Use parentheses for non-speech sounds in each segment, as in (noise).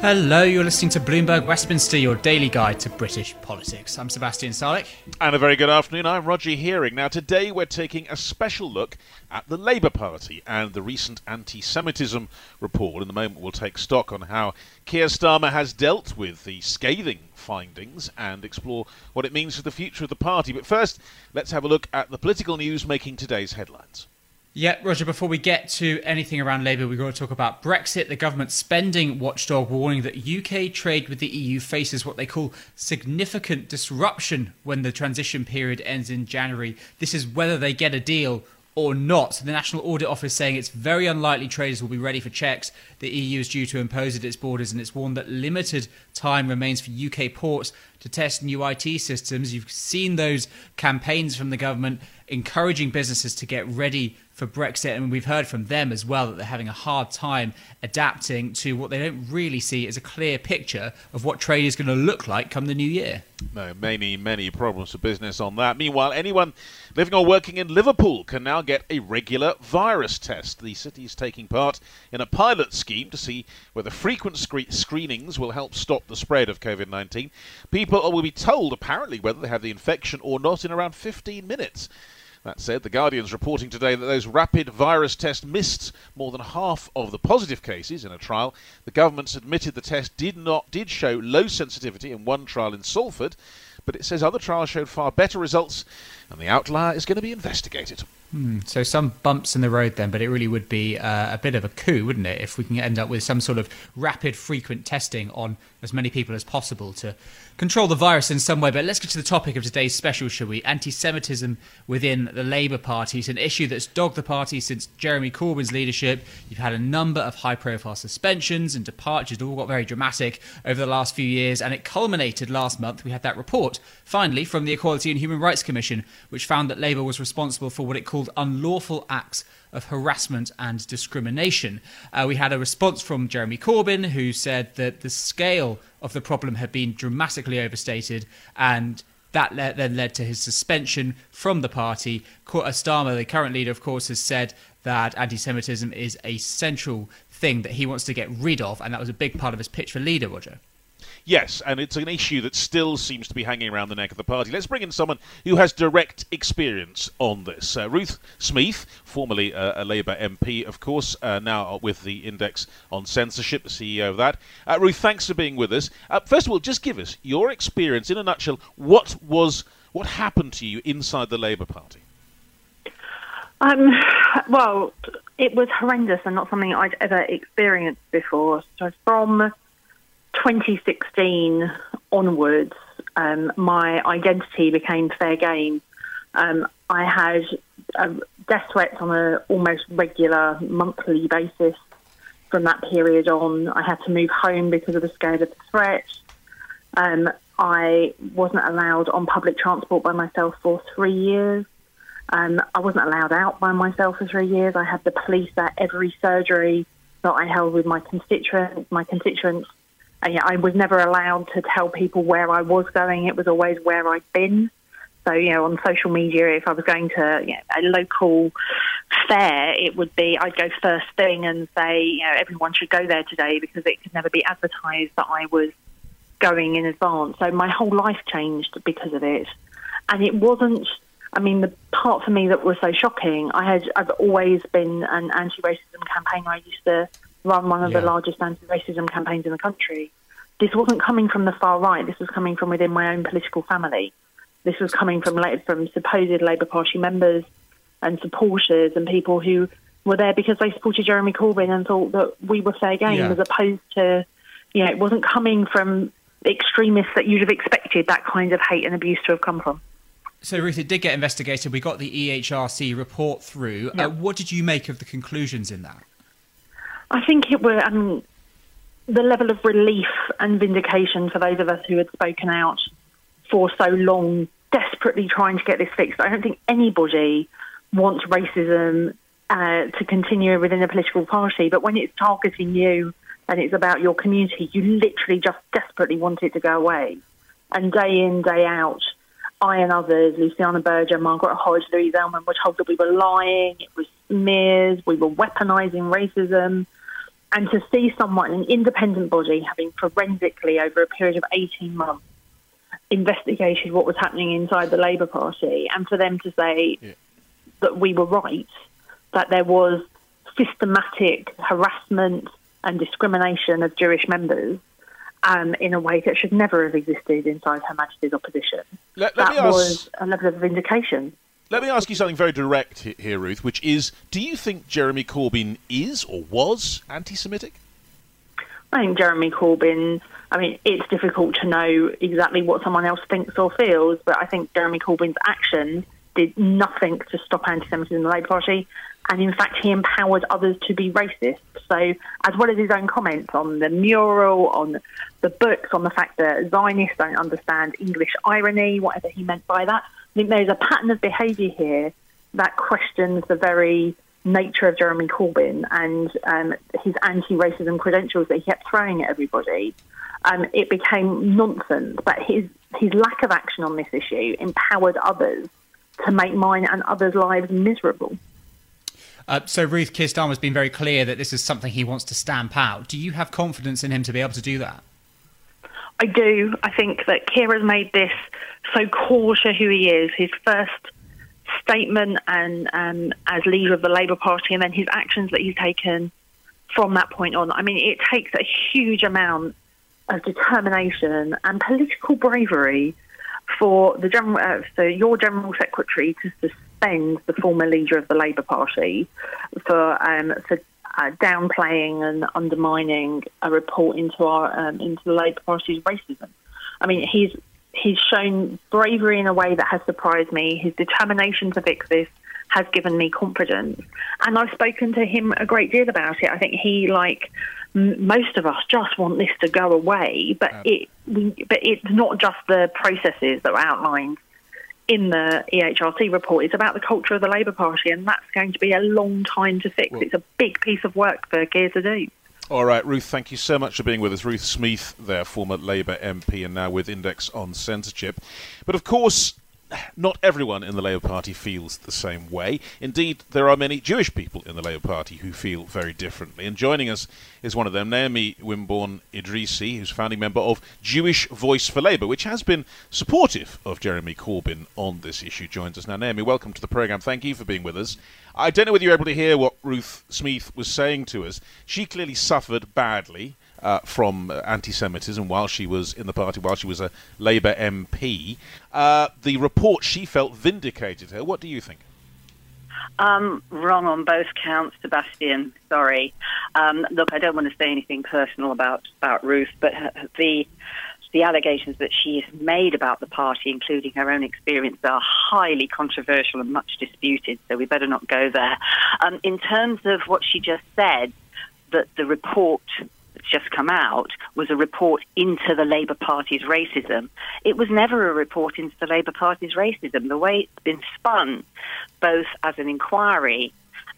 Hello, you're listening to Bloomberg Westminster, your daily guide to British politics. I'm Sebastian Salek. And a very good afternoon. I'm Roger Hearing. Now, today we're taking a special look at the Labour Party and the recent anti Semitism report. In the moment, we'll take stock on how Keir Starmer has dealt with the scathing findings and explore what it means for the future of the party. But first, let's have a look at the political news making today's headlines. Yeah, Roger, before we get to anything around Labour, we've got to talk about Brexit. The government spending watchdog warning that UK trade with the EU faces what they call significant disruption when the transition period ends in January. This is whether they get a deal or not. The National Audit Office saying it's very unlikely traders will be ready for checks. The EU is due to impose at its borders, and it's warned that limited time remains for UK ports to test new IT systems. You've seen those campaigns from the government encouraging businesses to get ready for Brexit, and we've heard from them as well that they're having a hard time adapting to what they don't really see as a clear picture of what trade is going to look like come the new year. No, many, many problems for business on that. Meanwhile, anyone living or working in Liverpool can now get a regular virus test. The city is taking part in a pilot scheme to see whether frequent scre- screenings will help stop the spread of COVID 19. People will be told, apparently, whether they have the infection or not in around 15 minutes. That said, The Guardian's reporting today that those rapid virus tests missed more than half of the positive cases in a trial. The government's admitted the test did not did show low sensitivity in one trial in Salford, but it says other trials showed far better results, and the outlier is going to be investigated. Hmm, so some bumps in the road then, but it really would be uh, a bit of a coup, wouldn't it, if we can end up with some sort of rapid, frequent testing on as many people as possible to control the virus in some way. But let's get to the topic of today's special, shall we? Anti-Semitism within the Labour Party. It's an issue that's dogged the party since Jeremy Corbyn's leadership. You've had a number of high-profile suspensions and departures all got very dramatic over the last few years, and it culminated last month. We had that report, finally, from the Equality and Human Rights Commission, which found that Labour was responsible for what it called unlawful acts of harassment and discrimination. Uh, we had a response from Jeremy Corbyn, who said that the scale of the problem had been dramatically overstated and that le- then led to his suspension from the party. Starmer, the current leader, of course, has said that anti Semitism is a central thing that he wants to get rid of, and that was a big part of his pitch for leader, Roger. Yes, and it's an issue that still seems to be hanging around the neck of the party. Let's bring in someone who has direct experience on this. Uh, Ruth Smeeth, formerly uh, a Labour MP, of course, uh, now with the Index on Censorship, the CEO of that. Uh, Ruth, thanks for being with us. Uh, first of all, just give us your experience in a nutshell. What was what happened to you inside the Labour Party? Um, well, it was horrendous and not something I'd ever experienced before. So from 2016 onwards, um, my identity became fair game. Um, I had uh, death threats on an almost regular monthly basis from that period on. I had to move home because of the scale of the threat. Um, I wasn't allowed on public transport by myself for three years. Um, I wasn't allowed out by myself for three years. I had the police at every surgery that I held with my constituents. My constituents I was never allowed to tell people where I was going. It was always where I'd been. So, you know, on social media, if I was going to you know, a local fair, it would be I'd go first thing and say, you know, everyone should go there today because it could never be advertised that I was going in advance. So my whole life changed because of it. And it wasn't I mean, the part for me that was so shocking, I had I've always been an anti-racism campaigner. I used to run one of Yeah. the largest anti-racism campaigns in the country. This wasn't coming from the far right. This was coming from within my own political family. This was coming from from supposed Labour Party members and supporters and people who were there because they supported Jeremy Corbyn and thought that we were fair game, Yeah. as opposed to, you know, it wasn't coming from extremists that you'd have expected that kind of hate and abuse to have come from. So, Ruth, it did get investigated. We got the EHRC report through. Yeah. Uh, what did you make of the conclusions in that? I think it were um, the level of relief and vindication for those of us who had spoken out for so long, desperately trying to get this fixed. I don't think anybody wants racism uh, to continue within a political party, but when it's targeting you and it's about your community, you literally just desperately want it to go away. And day in, day out, I and others, Luciana Berger, Margaret Hodge, Louise Ellman, were told that we were lying, it was smears, we were weaponising racism. And to see someone, an independent body, having forensically over a period of 18 months investigated what was happening inside the Labour Party, and for them to say that we were right, that there was systematic harassment and discrimination of Jewish members um, in a way that should never have existed inside Her Majesty's opposition. Let, let that me ask. was a level of vindication. Let me ask you something very direct here, Ruth, which is: Do you think Jeremy Corbyn is or was anti-Semitic? I think Jeremy Corbyn. I mean, it's difficult to know exactly what someone else thinks or feels, but I think Jeremy Corbyn's actions did nothing to stop anti-Semitism in the Labour Party, and in fact, he empowered others to be racist. So, as well as his own comments on the mural, on the books, on the fact that Zionists don't understand English irony, whatever he meant by that, I think there's a pattern of behaviour here that questions the very nature of Jeremy Corbyn and um, his anti-racism credentials that he kept throwing at everybody. Um, it became nonsense. But his his lack of action on this issue empowered others to make mine and others' lives miserable. Uh, so, Ruth Keir Starmer's been very clear that this is something he wants to stamp out. Do you have confidence in him to be able to do that? I do. I think that Keir has made this so core to who he is. His first statement and um, as leader of the Labour Party, and then his actions that he's taken from that point on. I mean, it takes a huge amount of determination and political bravery for the general, uh, for your general secretary to suspend the former leader of the Labour Party for um, for uh, downplaying and undermining a report into our um, into the Labour Party's racism. I mean, he's he's shown bravery in a way that has surprised me. His determination to fix this has given me confidence, and I've spoken to him a great deal about it. I think he, like most of us, just want this to go away, but it we, but it's not just the processes that were outlined in the EHRC report. It's about the culture of the Labour Party, and that's going to be a long time to fix. it's a big piece of work for Keir to do. All right, Ruth, thank you so much for being with us. Ruth Smeeth, there, former Labour MP and now with Index on Censorship. But of course, not everyone in the Labour Party feels the same way. Indeed, there are many Jewish people in the Labour Party who feel very differently. And joining us is one of them, Naomi Wimborne Idrisi, who's a founding member of Jewish Voice for Labour, which has been supportive of Jeremy Corbyn on this issue. Joins us now. Naomi, welcome to the programme. Thank you for being with us. I don't know whether you're able to hear what Ruth Smeeth was saying to us. She clearly suffered badly uh, from anti-Semitism while she was in the party, while she was a Labour MP. Uh, the report she felt vindicated her. What do you think? Um, wrong on both counts, Sebastian. Sorry. Um, look, I don't want to say anything personal about, about Ruth, but the the allegations that she has made about the party, including her own experience, are highly controversial and much disputed. So we better not go there. Um, in terms of what she just said, that the report just come out was a report into the Labour Party's racism. It was never a report into the Labour Party's racism. The way it's been spun, both as an inquiry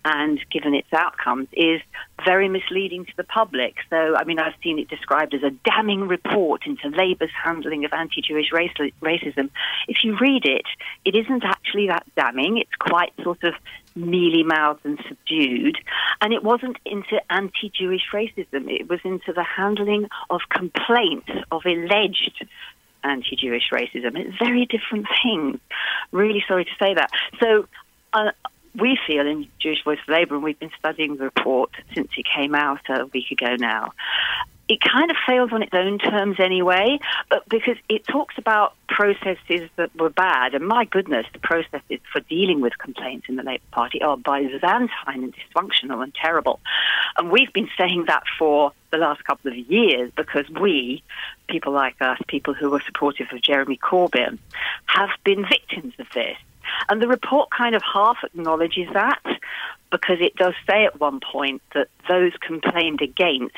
and given its outcomes, is very misleading to the public. So, I mean, I've seen it described as a damning report into Labour's handling of anti Jewish racism. If you read it, it isn't actually that damning. It's quite sort of mealy mouthed and subdued. And it wasn't into anti Jewish racism, it was into the handling of complaints of alleged anti Jewish racism. It's very different things. Really sorry to say that. So, uh, we feel in Jewish Voice for Labour, and we've been studying the report since it came out a week ago now, it kind of fails on its own terms anyway, but because it talks about processes that were bad, and my goodness, the processes for dealing with complaints in the Labour Party are Byzantine and dysfunctional and terrible. And we've been saying that for the last couple of years because we, people like us, people who were supportive of Jeremy Corbyn, have been victims of this. And the report kind of half acknowledges that because it does say at one point that those complained against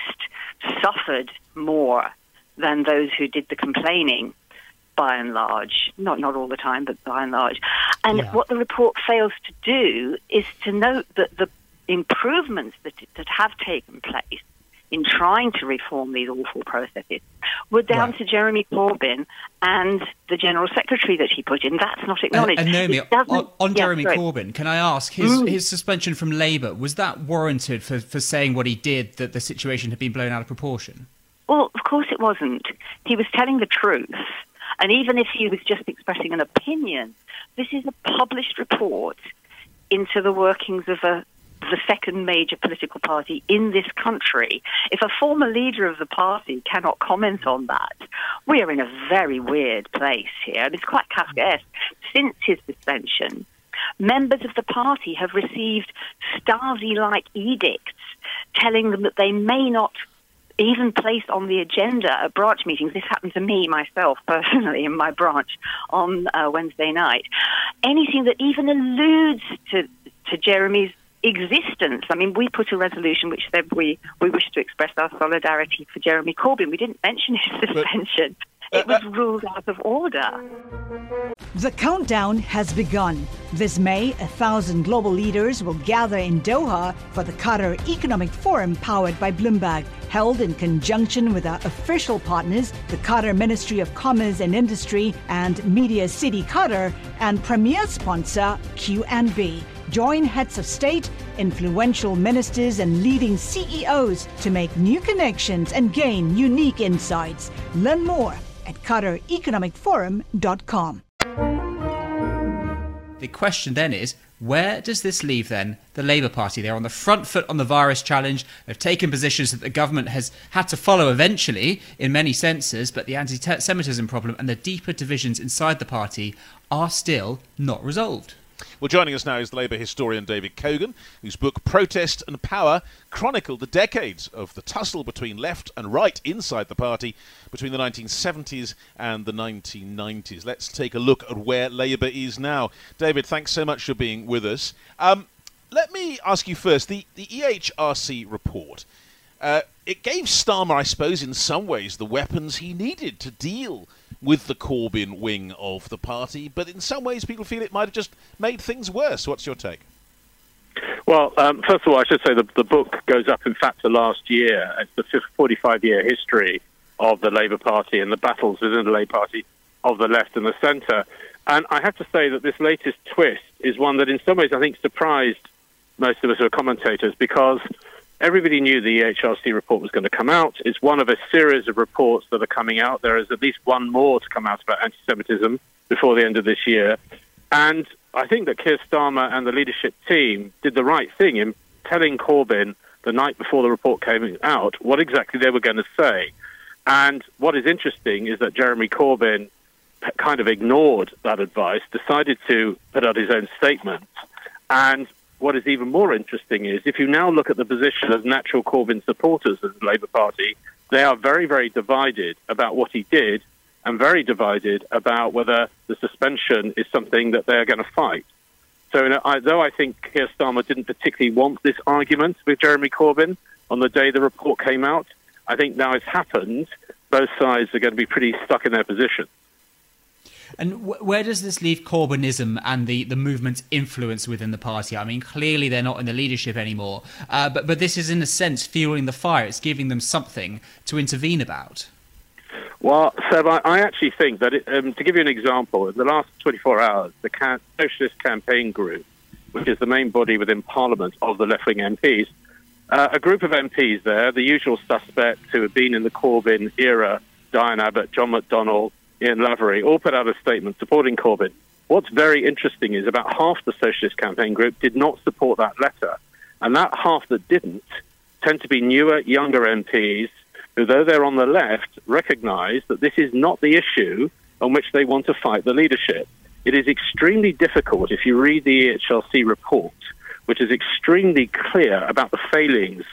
suffered more than those who did the complaining by and large, not not all the time, but by and large. And yeah. what the report fails to do is to note that the improvements that that have taken place in trying to reform these awful processes were down right. to Jeremy Corbyn and the General Secretary that he put in. That's not acknowledged. And, and Naomi, on, on Jeremy. Corbyn, can I ask, his, mm. his suspension from Labour, was that warranted for, for saying what he did, that the situation had been blown out of proportion? Well, of course it wasn't. He was telling the truth. And even if he was just expressing an opinion, this is a published report into the workings of a the second major political party in this country, if a former leader of the party cannot comment on that, we are in a very weird place here. And it's quite Kafkaesque. Since his suspension, members of the party have received Stasi like edicts telling them that they may not even place on the agenda at branch meetings. This happened to me myself personally in my branch on uh, Wednesday night. Anything that even alludes to to Jeremy's existence. I mean, we put a resolution which said we, we wish to express our solidarity for Jeremy Corbyn. We didn't mention his suspension. But, uh, it was uh, ruled out of order. The countdown has begun. This May, a thousand global leaders will gather in Doha for the Qatar Economic Forum powered by Bloomberg, held in conjunction with our official partners, the Qatar Ministry of Commerce and Industry and Media City Qatar, and premier sponsor QNB. Join heads of state, influential ministers, and leading CEOs to make new connections and gain unique insights. Learn more at QatarEconomicForum.com. The question then is where does this leave then the Labour Party? They're on the front foot on the virus challenge. They've taken positions that the government has had to follow eventually in many senses, but the anti Semitism problem and the deeper divisions inside the party are still not resolved. Well, joining us now is the Labour historian David Kogan, whose book Protest and Power chronicled the decades of the tussle between left and right inside the party between the 1970s and the 1990s. Let's take a look at where Labour is now. David, thanks so much for being with us. Um, let me ask you first the, the EHRC report. Uh, it gave Starmer, I suppose, in some ways, the weapons he needed to deal with the Corbyn wing of the party, but in some ways people feel it might have just made things worse. What's your take? Well, um, first of all, I should say the, the book goes up, in fact, to last year. It's the 45 year history of the Labour Party and the battles within the Labour Party of the left and the centre. And I have to say that this latest twist is one that, in some ways, I think surprised most of us who are commentators because Everybody knew the EHRC report was going to come out. It's one of a series of reports that are coming out. There is at least one more to come out about anti Semitism before the end of this year. And I think that Keir Starmer and the leadership team did the right thing in telling Corbyn the night before the report came out what exactly they were going to say. And what is interesting is that Jeremy Corbyn kind of ignored that advice, decided to put out his own statement, and what is even more interesting is if you now look at the position of natural Corbyn supporters of the Labour Party, they are very, very divided about what he did and very divided about whether the suspension is something that they're going to fight. So, though I think Keir Starmer didn't particularly want this argument with Jeremy Corbyn on the day the report came out, I think now it's happened. Both sides are going to be pretty stuck in their position. And w- where does this leave Corbynism and the, the movement's influence within the party? I mean, clearly they're not in the leadership anymore, uh, but, but this is, in a sense, fueling the fire. It's giving them something to intervene about. Well, Seb, I, I actually think that, it, um, to give you an example, in the last 24 hours, the can- Socialist Campaign Group, which is the main body within Parliament of the left wing MPs, uh, a group of MPs there, the usual suspects who have been in the Corbyn era, Diane Abbott, John McDonnell, Ian Lavery, all put out a statement supporting Corbyn. What's very interesting is about half the Socialist campaign group did not support that letter. And that half that didn't tend to be newer, younger MPs who, though they're on the left, recognise that this is not the issue on which they want to fight the leadership. It is extremely difficult if you read the EHRC report, which is extremely clear about the failings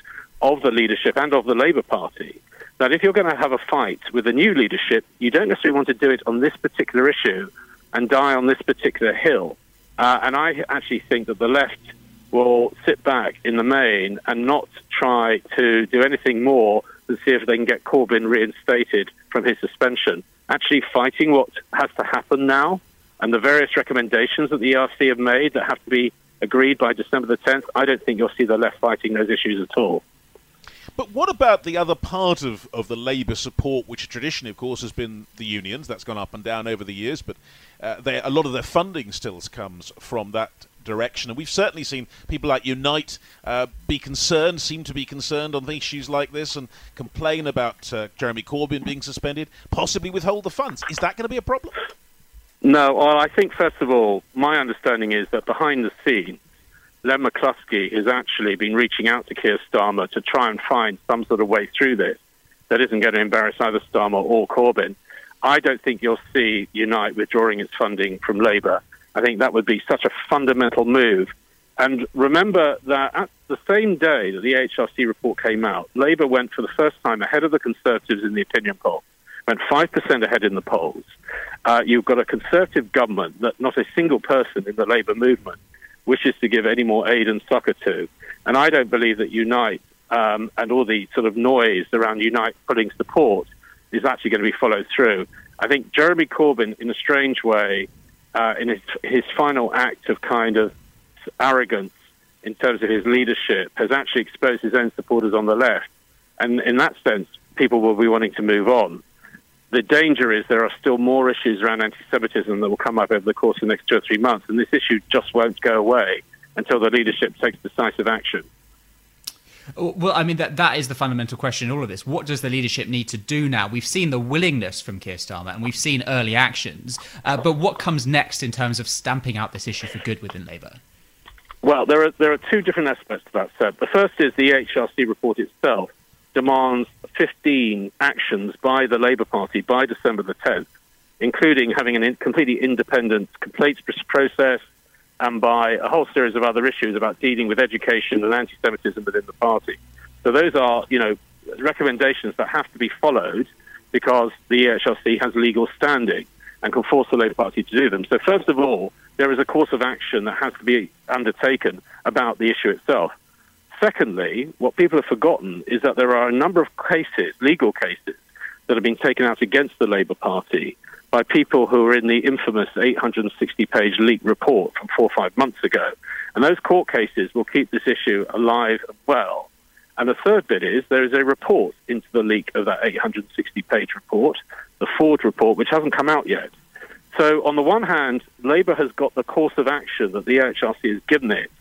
of the leadership and of the Labour Party, that if you're going to have a fight with the new leadership, you don't necessarily want to do it on this particular issue and die on this particular hill. Uh, and I actually think that the left will sit back in the main and not try to do anything more than see if they can get Corbyn reinstated from his suspension. Actually, fighting what has to happen now and the various recommendations that the ERC have made that have to be agreed by December the 10th, I don't think you'll see the left fighting those issues at all. But what about the other part of, of the Labour support, which traditionally, of course, has been the unions? That's gone up and down over the years, but uh, a lot of their funding still comes from that direction. And we've certainly seen people like Unite uh, be concerned, seem to be concerned on issues like this, and complain about uh, Jeremy Corbyn being suspended, possibly withhold the funds. Is that going to be a problem? No, well, I think, first of all, my understanding is that behind the scenes, Len McCluskey has actually been reaching out to Keir Starmer to try and find some sort of way through this that isn't going to embarrass either Starmer or Corbyn. I don't think you'll see Unite withdrawing its funding from Labour. I think that would be such a fundamental move. And remember that at the same day that the HRC report came out, Labour went for the first time ahead of the Conservatives in the opinion poll, went 5% ahead in the polls. Uh, you've got a Conservative government that not a single person in the Labour movement wishes to give any more aid and succor to. And I don't believe that Unite um, and all the sort of noise around Unite putting support is actually going to be followed through. I think Jeremy Corbyn, in a strange way, uh, in his, his final act of kind of arrogance in terms of his leadership, has actually exposed his own supporters on the left. And in that sense, people will be wanting to move on the danger is there are still more issues around anti-Semitism that will come up over the course of the next two or three months, and this issue just won't go away until the leadership takes decisive action. Well, I mean that that is the fundamental question in all of this. What does the leadership need to do now? We've seen the willingness from Keir Starmer, and we've seen early actions. Uh, but what comes next in terms of stamping out this issue for good within Labour? Well, there are there are two different aspects to that. Sir. The first is the HRC report itself demands 15 actions by the Labour Party by December the 10th, including having a in- completely independent complaints process and by a whole series of other issues about dealing with education and anti-Semitism within the party. So those are, you know, recommendations that have to be followed because the EHRC has legal standing and can force the Labour Party to do them. So first of all, there is a course of action that has to be undertaken about the issue itself. Secondly, what people have forgotten is that there are a number of cases, legal cases, that have been taken out against the Labour Party by people who were in the infamous 860 page leaked report from four or five months ago. And those court cases will keep this issue alive and well. And the third bit is there is a report into the leak of that 860 page report, the Ford report, which hasn't come out yet. So, on the one hand, Labour has got the course of action that the EHRC has given it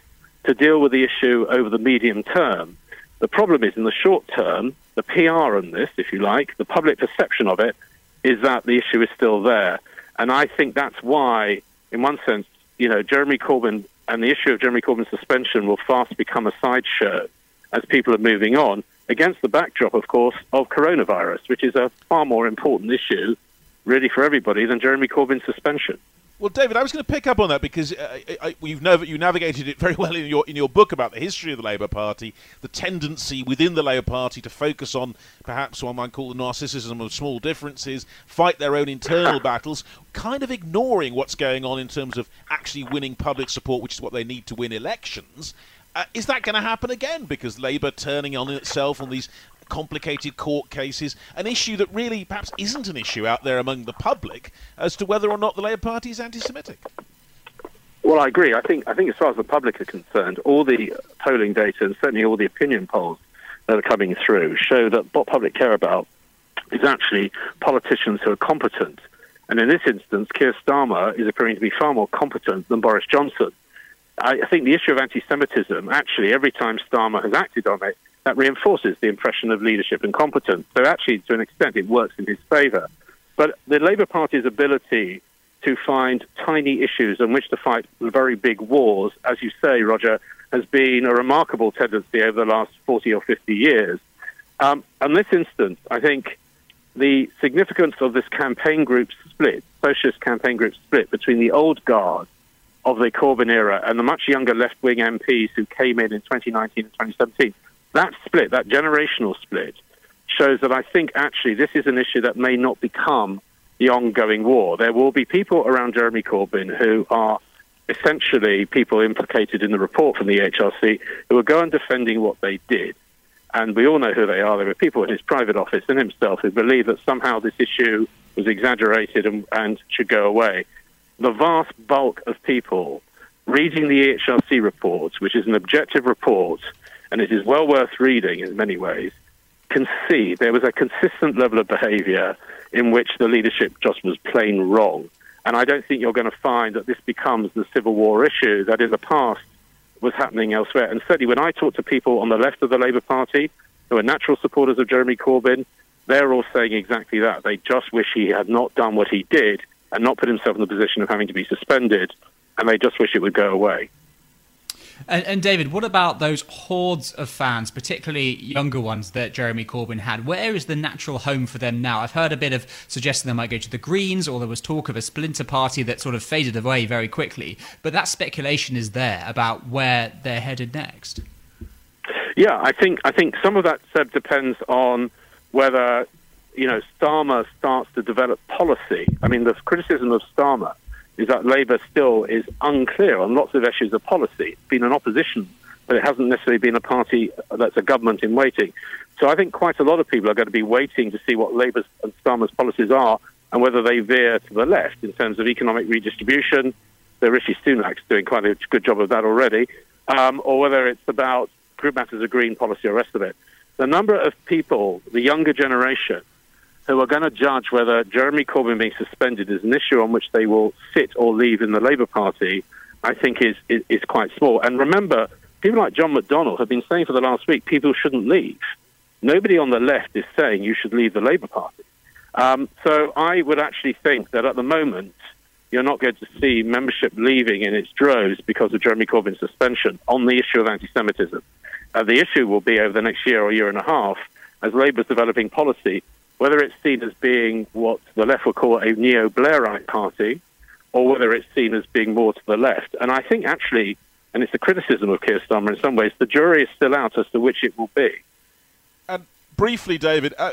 to deal with the issue over the medium term. The problem is in the short term, the PR on this, if you like, the public perception of it, is that the issue is still there. And I think that's why, in one sense, you know, Jeremy Corbyn and the issue of Jeremy Corbyn's suspension will fast become a sideshow as people are moving on, against the backdrop, of course, of coronavirus, which is a far more important issue, really, for everybody than Jeremy Corbyn's suspension. Well, David, I was going to pick up on that because uh, I, you've nav- you navigated it very (laughs) well in your in your book about the history of the Labour Party, the tendency within the Labour Party to focus on perhaps what I might call the narcissism of small differences, fight their own internal (coughs) battles, kind of ignoring what's going on in terms of actually winning public support, which is what they need to win elections. Uh, is that going to happen again? Because Labour turning on itself on these complicated court cases, an issue that really perhaps isn't an issue out there among the public as to whether or not the Labour Party is anti-Semitic. Well, I agree. I think I think as far as the public are concerned, all the polling data and certainly all the opinion polls that are coming through show that what public care about is actually politicians who are competent. And in this instance, Keir Starmer is appearing to be far more competent than Boris Johnson. I think the issue of anti-Semitism, actually, every time Starmer has acted on it, that reinforces the impression of leadership and competence. So actually, to an extent, it works in his favour. But the Labour Party's ability to find tiny issues on which to fight very big wars, as you say, Roger, has been a remarkable tendency over the last 40 or 50 years. Um, in this instance, I think the significance of this campaign group split, socialist campaign group split between the old guard of the Corbyn era and the much younger left wing MPs who came in in 2019 and 2017, that split, that generational split, shows that I think actually this is an issue that may not become the ongoing war. There will be people around Jeremy Corbyn who are essentially people implicated in the report from the HRC who will go on defending what they did. And we all know who they are. There were people in his private office and himself who believe that somehow this issue was exaggerated and, and should go away. The vast bulk of people reading the HRC report, which is an objective report, and it is well worth reading in many ways, can see there was a consistent level of behaviour in which the leadership just was plain wrong. And I don't think you're going to find that this becomes the Civil War issue that in the past was happening elsewhere. And certainly when I talk to people on the left of the Labour Party who are natural supporters of Jeremy Corbyn, they're all saying exactly that. They just wish he had not done what he did and not put himself in the position of having to be suspended, and they just wish it would go away. And, and, David, what about those hordes of fans, particularly younger ones that Jeremy Corbyn had? Where is the natural home for them now? I've heard a bit of suggesting they might go to the Greens, or there was talk of a splinter party that sort of faded away very quickly. But that speculation is there about where they're headed next. Yeah, I think I think some of that said depends on whether you know Starmer starts to develop policy. I mean, the criticism of Starmer is that Labour still is unclear on lots of issues of policy. It's been an opposition, but it hasn't necessarily been a party that's a government in waiting. So I think quite a lot of people are going to be waiting to see what Labour's and Starmer's policies are and whether they veer to the left in terms of economic redistribution. The Rishi Sunak's doing quite a good job of that already, um, or whether it's about group matters of green policy or rest of it. The number of people, the younger generation, who are going to judge whether Jeremy Corbyn being suspended is an issue on which they will sit or leave in the Labour Party, I think is, is, is quite small. And remember, people like John McDonnell have been saying for the last week people shouldn't leave. Nobody on the left is saying you should leave the Labour Party. Um, so I would actually think that at the moment, you're not going to see membership leaving in its droves because of Jeremy Corbyn's suspension on the issue of anti Semitism. Uh, the issue will be over the next year or year and a half as Labour's developing policy whether it's seen as being what the left would call a neo Blairite party, or whether it's seen as being more to the left. And I think actually, and it's a criticism of Keir Starmer in some ways, the jury is still out as to which it will be. And briefly, David, uh,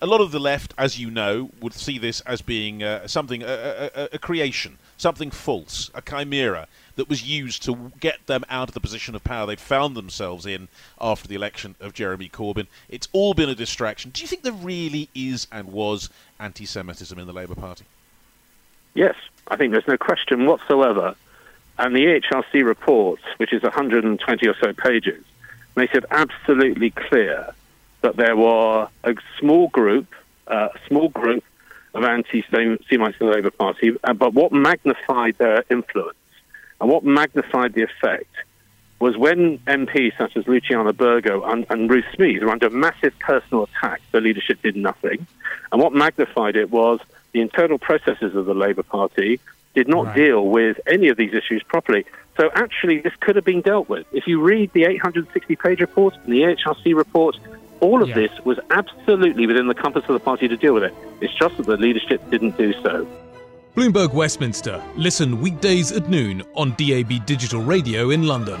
a lot of the left, as you know, would see this as being uh, something, a, a creation, something false, a chimera that was used to get them out of the position of power they'd found themselves in after the election of Jeremy Corbyn. It's all been a distraction. Do you think there really is and was anti Semitism in the Labour Party? Yes, I think there's no question whatsoever. And the HRC report, which is 120 or so pages, makes it absolutely clear that there were a small group, uh, a small group of anti-Semites in the Labour Party, uh, but what magnified their influence and what magnified the effect was when MPs such as Luciana Berger and, and Ruth Smeeth were under massive personal attack, the leadership did nothing. And what magnified it was the internal processes of the Labour Party did not right. deal with any of these issues properly. So actually, this could have been dealt with. If you read the 860 page report and the HRC report, all of yeah. this was absolutely within the compass of the party to deal with it. It's just that the leadership didn't do so. Bloomberg Westminster. Listen weekdays at noon on DAB Digital Radio in London.